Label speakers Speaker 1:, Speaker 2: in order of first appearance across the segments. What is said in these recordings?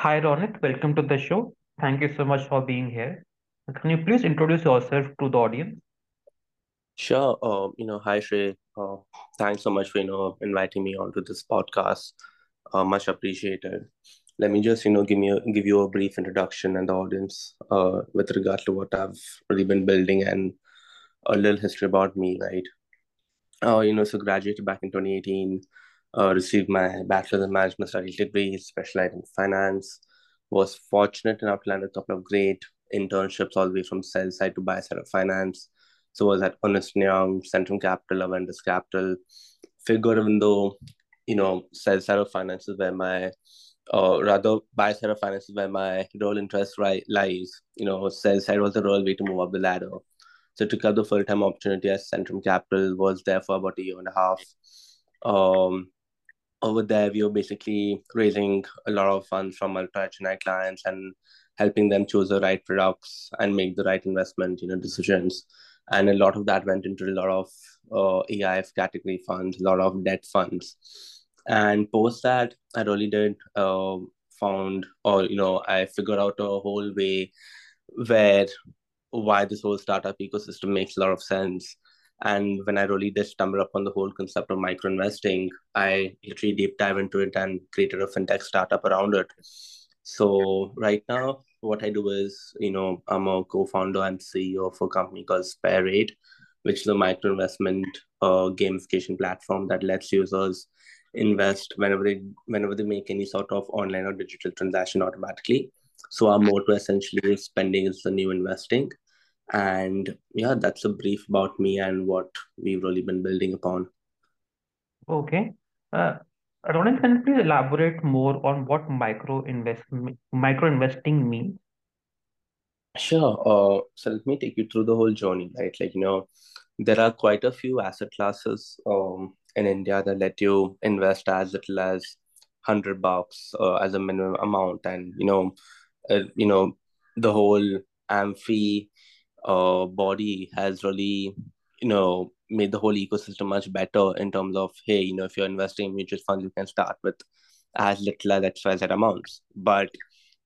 Speaker 1: Hi, Ronit. Welcome to the show. Thank you so much for being here. Can you please introduce yourself to the audience?
Speaker 2: Sure. Uh, you know, hi Shrey. Uh, thanks so much for you know inviting me onto this podcast. Uh, much appreciated. Let me just you know give me a, give you a brief introduction and the audience uh, with regard to what I've really been building and a little history about me. Right. Uh, you know, so graduated back in 2018. Uh, received my bachelor's in management studies degree, specialized in finance. Was fortunate enough to land a couple of great internships all the way from sell side to buy side of finance so was at Ernst Young, Centrum Capital, Avendus Capital. Figure even though, you know, sell side of finance is where my, or rather buy side of finance is where my role interest right lies. You know, sell side was the role way to move up the ladder. So took up the full time opportunity at Centrum Capital, was there for about a year and a half. Um, over there, we were basically raising a lot of funds from ultra HNI clients and helping them choose the right products and make the right investment, you know, decisions and a lot of that went into a lot of uh, AIF category funds, a lot of debt funds. And post that, I really did uh, found, or you know, I figured out a whole way where why this whole startup ecosystem makes a lot of sense. And when I really did stumble upon the whole concept of micro investing, I literally deep dive into it and created a fintech startup around it. So right now, what I do is, you know, I'm a co-founder and CEO of a company called SpareRate, which is a micro investment uh, gamification platform that lets users invest whenever they whenever they make any sort of online or digital transaction automatically. So our motto essentially is spending is the new investing. And yeah, that's a brief about me and what we've really been building upon.
Speaker 1: Okay. Uh, Ronit, can you please elaborate more on what micro invest micro investing means?
Speaker 2: Sure. Uh, so let me take you through the whole journey, right? Like, you know, there are quite a few asset classes um, in India that let you invest as little as 100 bucks uh, as a minimum amount. And, you know, uh, you know, the whole AMFI uh, body has really, you know, made the whole ecosystem much better in terms of, hey, you know, if you're investing in mutual funds, you can start with as little as XYZ amounts. But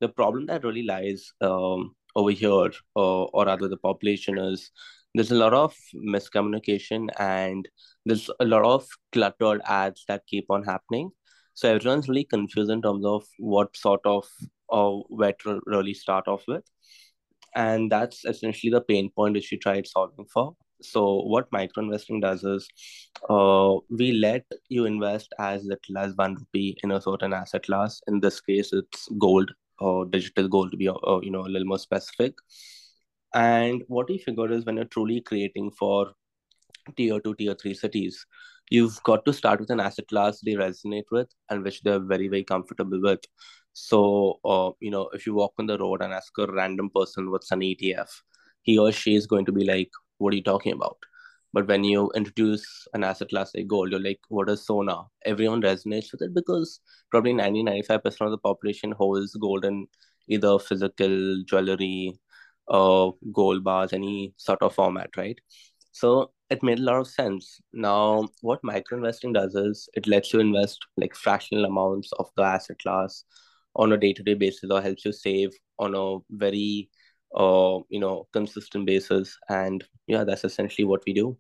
Speaker 2: the problem that really lies um, over here, uh, or rather the population, is there's a lot of miscommunication and there's a lot of cluttered ads that keep on happening. So everyone's really confused in terms of what sort of or uh, where to really start off with. And that's essentially the pain point which we tried solving for. So what micro investing does is uh, we let you invest as little as one rupee in a certain asset class. In this case, it's gold or digital gold to be uh, you know a little more specific. And what we figured is when you're truly creating for tier two, tier three cities, you've got to start with an asset class they resonate with and which they're very, very comfortable with. So, uh, you know, if you walk on the road and ask a random person what's an ETF, he or she is going to be like, what are you talking about? But when you introduce an asset class like gold, you're like, what is Sona? Everyone resonates with it because probably 90 95% of the population holds gold in either physical jewelry, uh, gold bars, any sort of format, right? So it made a lot of sense. Now, what micro investing does is it lets you invest like fractional amounts of the asset class on a day-to-day basis or helps you save on a very uh, you know, consistent basis. And yeah, that's essentially what we do.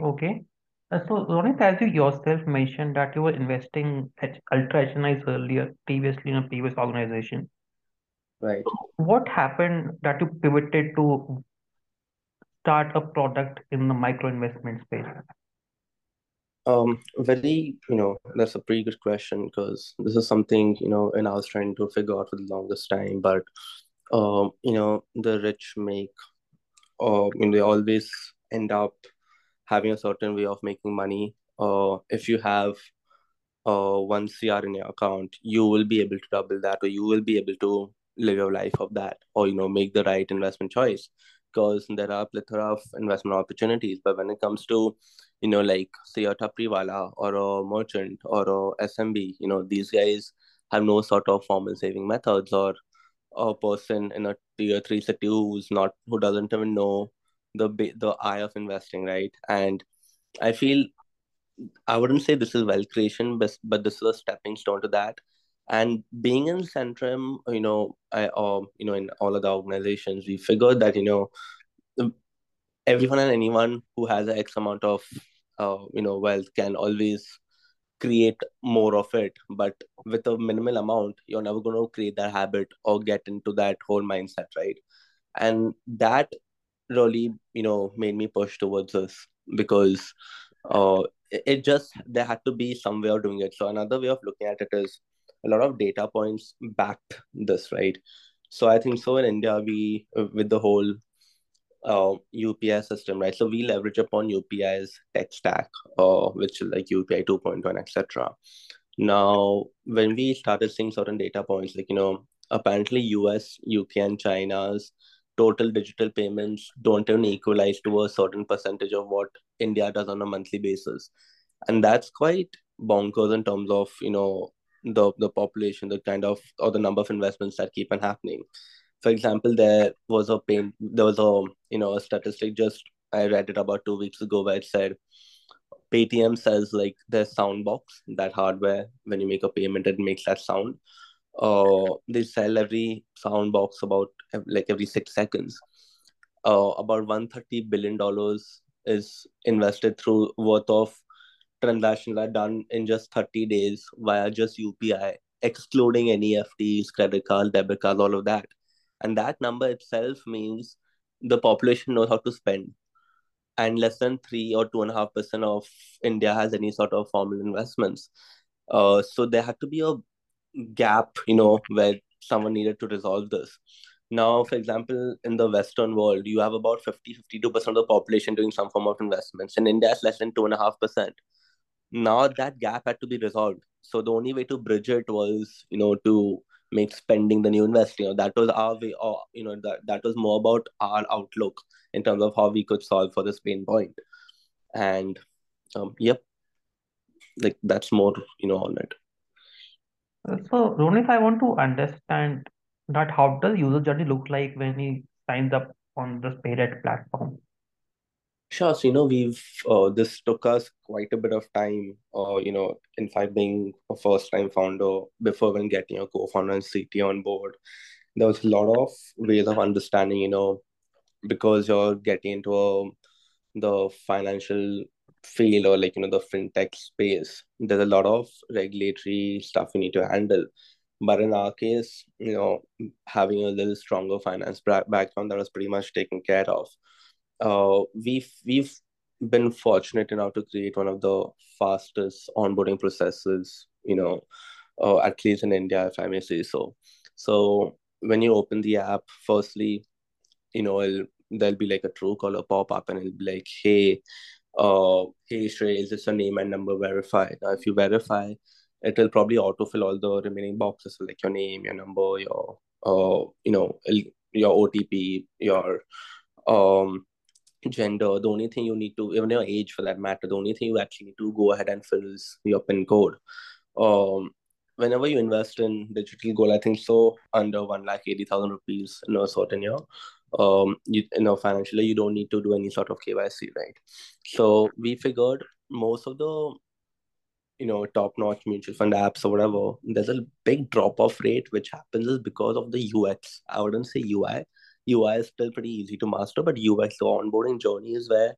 Speaker 1: Okay. Uh, so, Ronit, as you yourself mentioned that you were investing at Ultra HNIs earlier, previously in a previous organization.
Speaker 2: Right.
Speaker 1: What happened that you pivoted to start a product in the micro investment space?
Speaker 2: Um, very, you know, that's a pretty good question because this is something, you know, and I was trying to figure out for the longest time. But, um, you know, the rich make, uh, I mean, they always end up having a certain way of making money. Uh, if you have uh, one CR in your account, you will be able to double that, or you will be able to live your life of that, or you know, make the right investment choice. Because there are plethora of investment opportunities, but when it comes to, you know, like say a tapriwala or a merchant or a SMB, you know, these guys have no sort of formal saving methods, or a person in a tier three city who's not who doesn't even know the the eye of investing, right? And I feel I wouldn't say this is wealth creation, but but this is a stepping stone to that. And being in Centrum, you know, I or you know, in all of the organizations, we figured that you know, everyone and anyone who has X amount of uh, you know wealth can always create more of it. But with a minimal amount you're never going to create that habit or get into that whole mindset right? And that really you know made me push towards this because uh it just there had to be some way of doing it. So another way of looking at it is a lot of data points backed this right so i think so in india we with the whole uh, UPI system, right? So we leverage upon UPI's tech stack, uh, which is like UPI 2.1, etc. Now, when we started seeing certain data points, like, you know, apparently US, UK, and China's total digital payments don't even equalize to a certain percentage of what India does on a monthly basis. And that's quite bonkers in terms of, you know, the the population, the kind of or the number of investments that keep on happening. For example there was a pain there was a you know a statistic just i read it about two weeks ago where it said paytm sells like their sound box that hardware. When you make a payment it makes that sound. Uh they sell every sound box about like every six seconds. Uh about 130 billion dollars is invested through worth of transactions are done in just 30 days via just UPI, excluding any FTs, credit cards, debit cards, all of that. And that number itself means the population knows how to spend. And less than three or two and a half percent of India has any sort of formal investments. Uh, so there had to be a gap, you know, where someone needed to resolve this. Now, for example, in the Western world, you have about 50 52% of the population doing some form of investments. In India, it's less than 2.5% now that gap had to be resolved so the only way to bridge it was you know to make spending the new investing. You know, that was our way, or you know, that that was more about our outlook in terms of how we could solve for this pain point. And um, yep, like that's more you know on it.
Speaker 1: So, Ronit, I want to understand that how does user journey look like when he signs up on the SpayRed platform?
Speaker 2: Sure. So, you know, we've uh, this took us quite a bit of time. Uh, you know, in fact, being a first-time founder before when getting a co-founder and CTO on board, there was a lot of ways of understanding. You know, because you're getting into a, the financial field or like you know the fintech space. There's a lot of regulatory stuff you need to handle. But in our case, you know, having a little stronger finance background that was pretty much taken care of uh, we've we've been fortunate enough to create one of the fastest onboarding processes, you know, uh, at least in India, if I may say so. So when you open the app, firstly, you know, it'll, there'll be like a Truecaller pop up, and it'll be like, "Hey, uh, hey Shrey, is this your name and number verified?" Now, if you verify, it will probably autofill all the remaining boxes, so like your name, your number, your uh, you know, your OTP, your um gender, the only thing you need to, even your age for that matter, the only thing you actually need to go ahead and fill is your PIN code. Um, whenever you invest in digital gold, I think so under one lakh eighty thousand rupees in a certain year, um, you, you know, financially you don't need to do any sort of KYC, right? So we figured most of the you know top-notch mutual fund apps or whatever, there's a big drop-off rate which happens is because of the UX. I wouldn't say UI UI is still pretty easy to master, but UX, the onboarding journey is where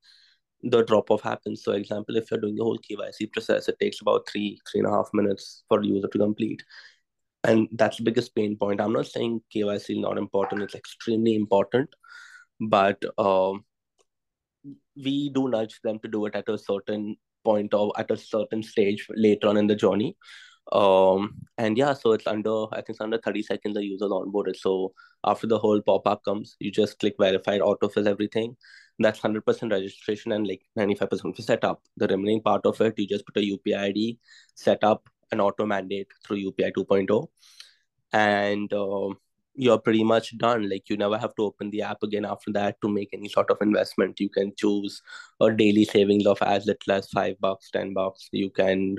Speaker 2: the drop off happens. So, example, if you're doing the whole KYC process, it takes about three, three and a half minutes for the user to complete. And that's the biggest pain point. I'm not saying KYC is not important, it's extremely important, but um, we do nudge them to do it at a certain point or at a certain stage later on in the journey um, and yeah, so it's under, I think it's under 30 seconds the user's onboarded. So after the whole pop-up comes, you just click verified, autofills everything. That's 100% registration and like 95% for setup. The remaining part of it, you just put a UPI ID, set up an auto mandate through UPI 2.0. And um, you're pretty much done. Like you never have to open the app again after that to make any sort of investment. You can choose a daily savings of as little as five bucks, ten bucks. You can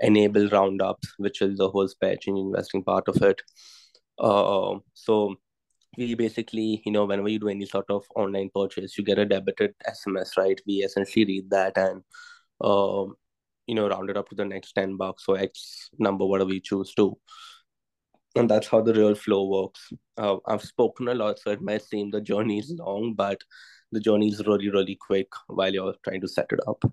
Speaker 2: enable roundups, which is the whole spare change investing part of it. Uh, so we basically, you know, whenever you do any sort of online purchase, you get a debited SMS, right? We essentially read that and, um, you know, round it up to the next 10 bucks or X number, whatever we choose to. and that's how the real flow works. Uh, I've spoken a lot, so it might seem the journey is long, but the journey is really, really quick while you're trying to set it up.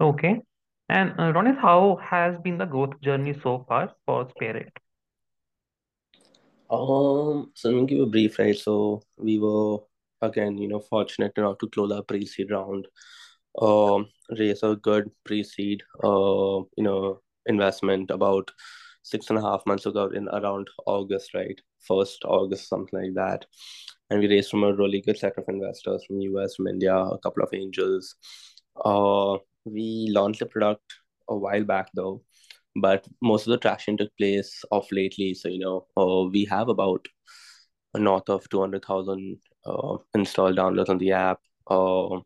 Speaker 1: Okay. And uh, Ronit, how has been the growth journey so far for Spirit?
Speaker 2: Um, so let me give a brief, right? So we were again, you know, fortunate enough to close our pre-seed round, um, raise a good pre-seed, uh, you know, investment about six and a half months ago in around August, right? First August, something like that. And we raised from a really good set of investors from US, from India, a couple of angels. Uh, we launched the product a while back though, but most of the traction took place off lately. So, you know, uh, we have about north of 200,000 uh, installed downloads on the app. Uh,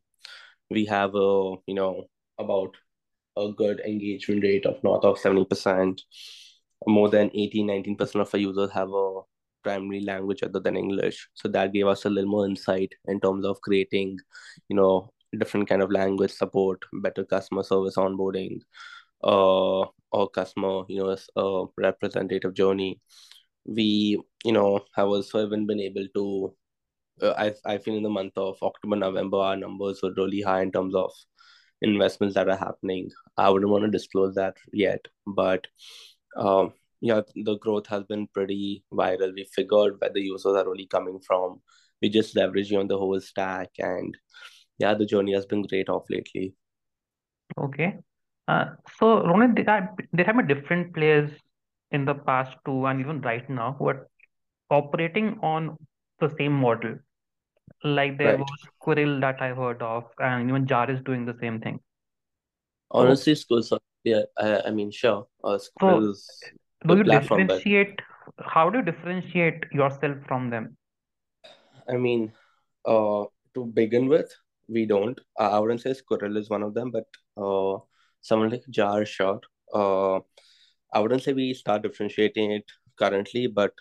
Speaker 2: we have a, you know, about a good engagement rate of north of 70%. More than 18, 19% of our users have a primary language other than English. So that gave us a little more insight in terms of creating, you know, different kind of language support, better customer service onboarding, uh, or customer, you know, a representative journey. We, you know, have also even been able to. Uh, I I feel in the month of October, November, our numbers were really high in terms of investments that are happening. I wouldn't want to disclose that yet, but um, yeah, the growth has been pretty viral. We figured where the users are really coming from. We just leveraging on the whole stack, and yeah, the journey has been great off lately.
Speaker 1: Okay. Uh, so Ronit, there are, there have been different players in the past too, and even right now, who are operating on the same model. Like there
Speaker 2: Right.
Speaker 1: was Squirrel that I heard of, and even Jar is doing the same thing. So,
Speaker 2: Honestly, school, so yeah, I, I mean, sure, uh,
Speaker 1: so do you
Speaker 2: platform, but
Speaker 1: differentiate? How do you differentiate yourself from them?
Speaker 2: I mean, uh, to begin with, we don't. I wouldn't say Squirrel is one of them, but uh, someone like Jar, sure. Uh, I wouldn't say we start differentiating it currently, but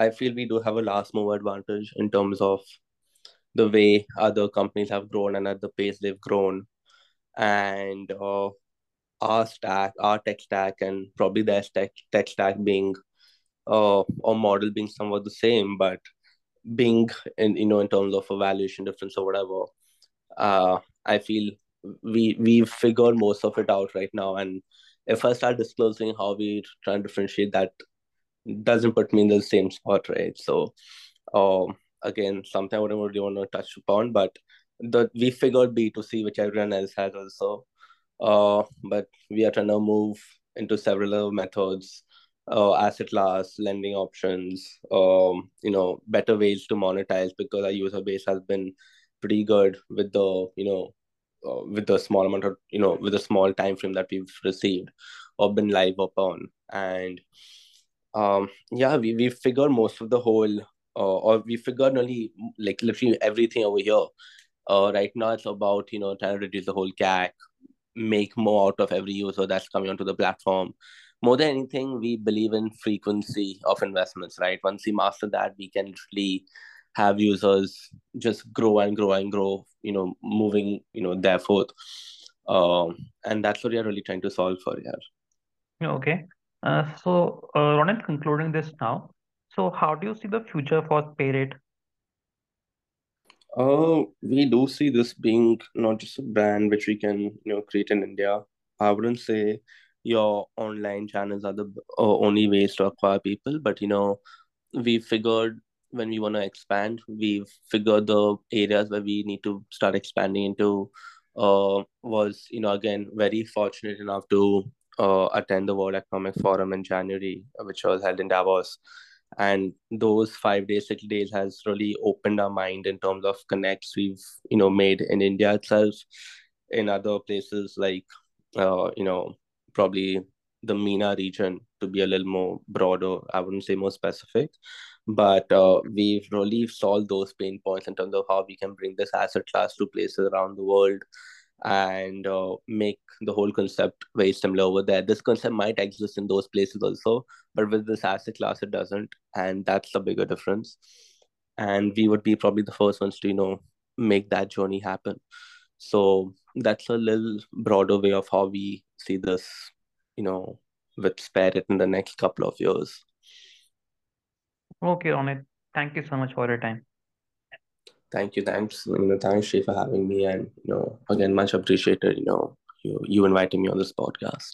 Speaker 2: I feel we do have a last move advantage in terms of the way other companies have grown and at the pace they've grown. And uh, our stack, our tech stack, and probably their tech, tech stack being uh, or model being somewhat the same, but being in you know in terms of a valuation difference or whatever, uh, I feel we we've figured most of it out right now. And if I start disclosing how we try and differentiate, that doesn't put me in the same spot, right? So, um, again, something I wouldn't really want to touch upon, but the we figured B two C, which everyone else has also. Uh, but we are trying to move into several other methods, uh, asset class, lending options, um, you know, better ways to monetize because our user base has been pretty good with the, you know, uh, with the small amount of, you know, with the small time frame that we've received or been live upon. And um, yeah, we, we figured most of the whole, uh, or we figured nearly like literally everything over here. Uh, right now it's about, you know, trying to reduce the whole CAC, make more out of every user that's coming onto the platform. More than anything, we believe in frequency of investments, right? Once we master that, we can really have users just grow and grow and grow, you know, moving, you know, there forth. Um, and that's what we are really trying to solve for here.
Speaker 1: Okay. Uh, so, uh, Ronit, concluding this now. So, how do you see the future for Spirit?
Speaker 2: Uh, we do see this being not just a brand which we can, you know, create in India. I wouldn't say your online channels are the uh, only ways to acquire people, but you know, we figured when we want to expand, we've figured the areas where we need to start expanding into. Uh, was you know again very fortunate enough to uh, attend the World Economic Forum in January, which was held in Davos and those five days six days has really opened our mind in terms of connects we've you know made in india itself in other places like uh, you know probably the MENA region to be a little more broader i wouldn't say more specific but uh, we've really solved those pain points in terms of how we can bring this asset class to places around the world and uh, make the whole concept very similar over there. This concept might exist in those places also, but with this asset class, it doesn't, and that's the bigger difference. And we would be probably the first ones to you know make that journey happen. So that's a little broader way of how we see this, you know, with Spirit in the next couple of years.
Speaker 1: Okay, Ronit. Thank you so much for your time.
Speaker 2: Thank you. Thanks. You know, thanks, Shrey, for having me. And, you know, again, much appreciated, you know, you, you inviting me on this podcast.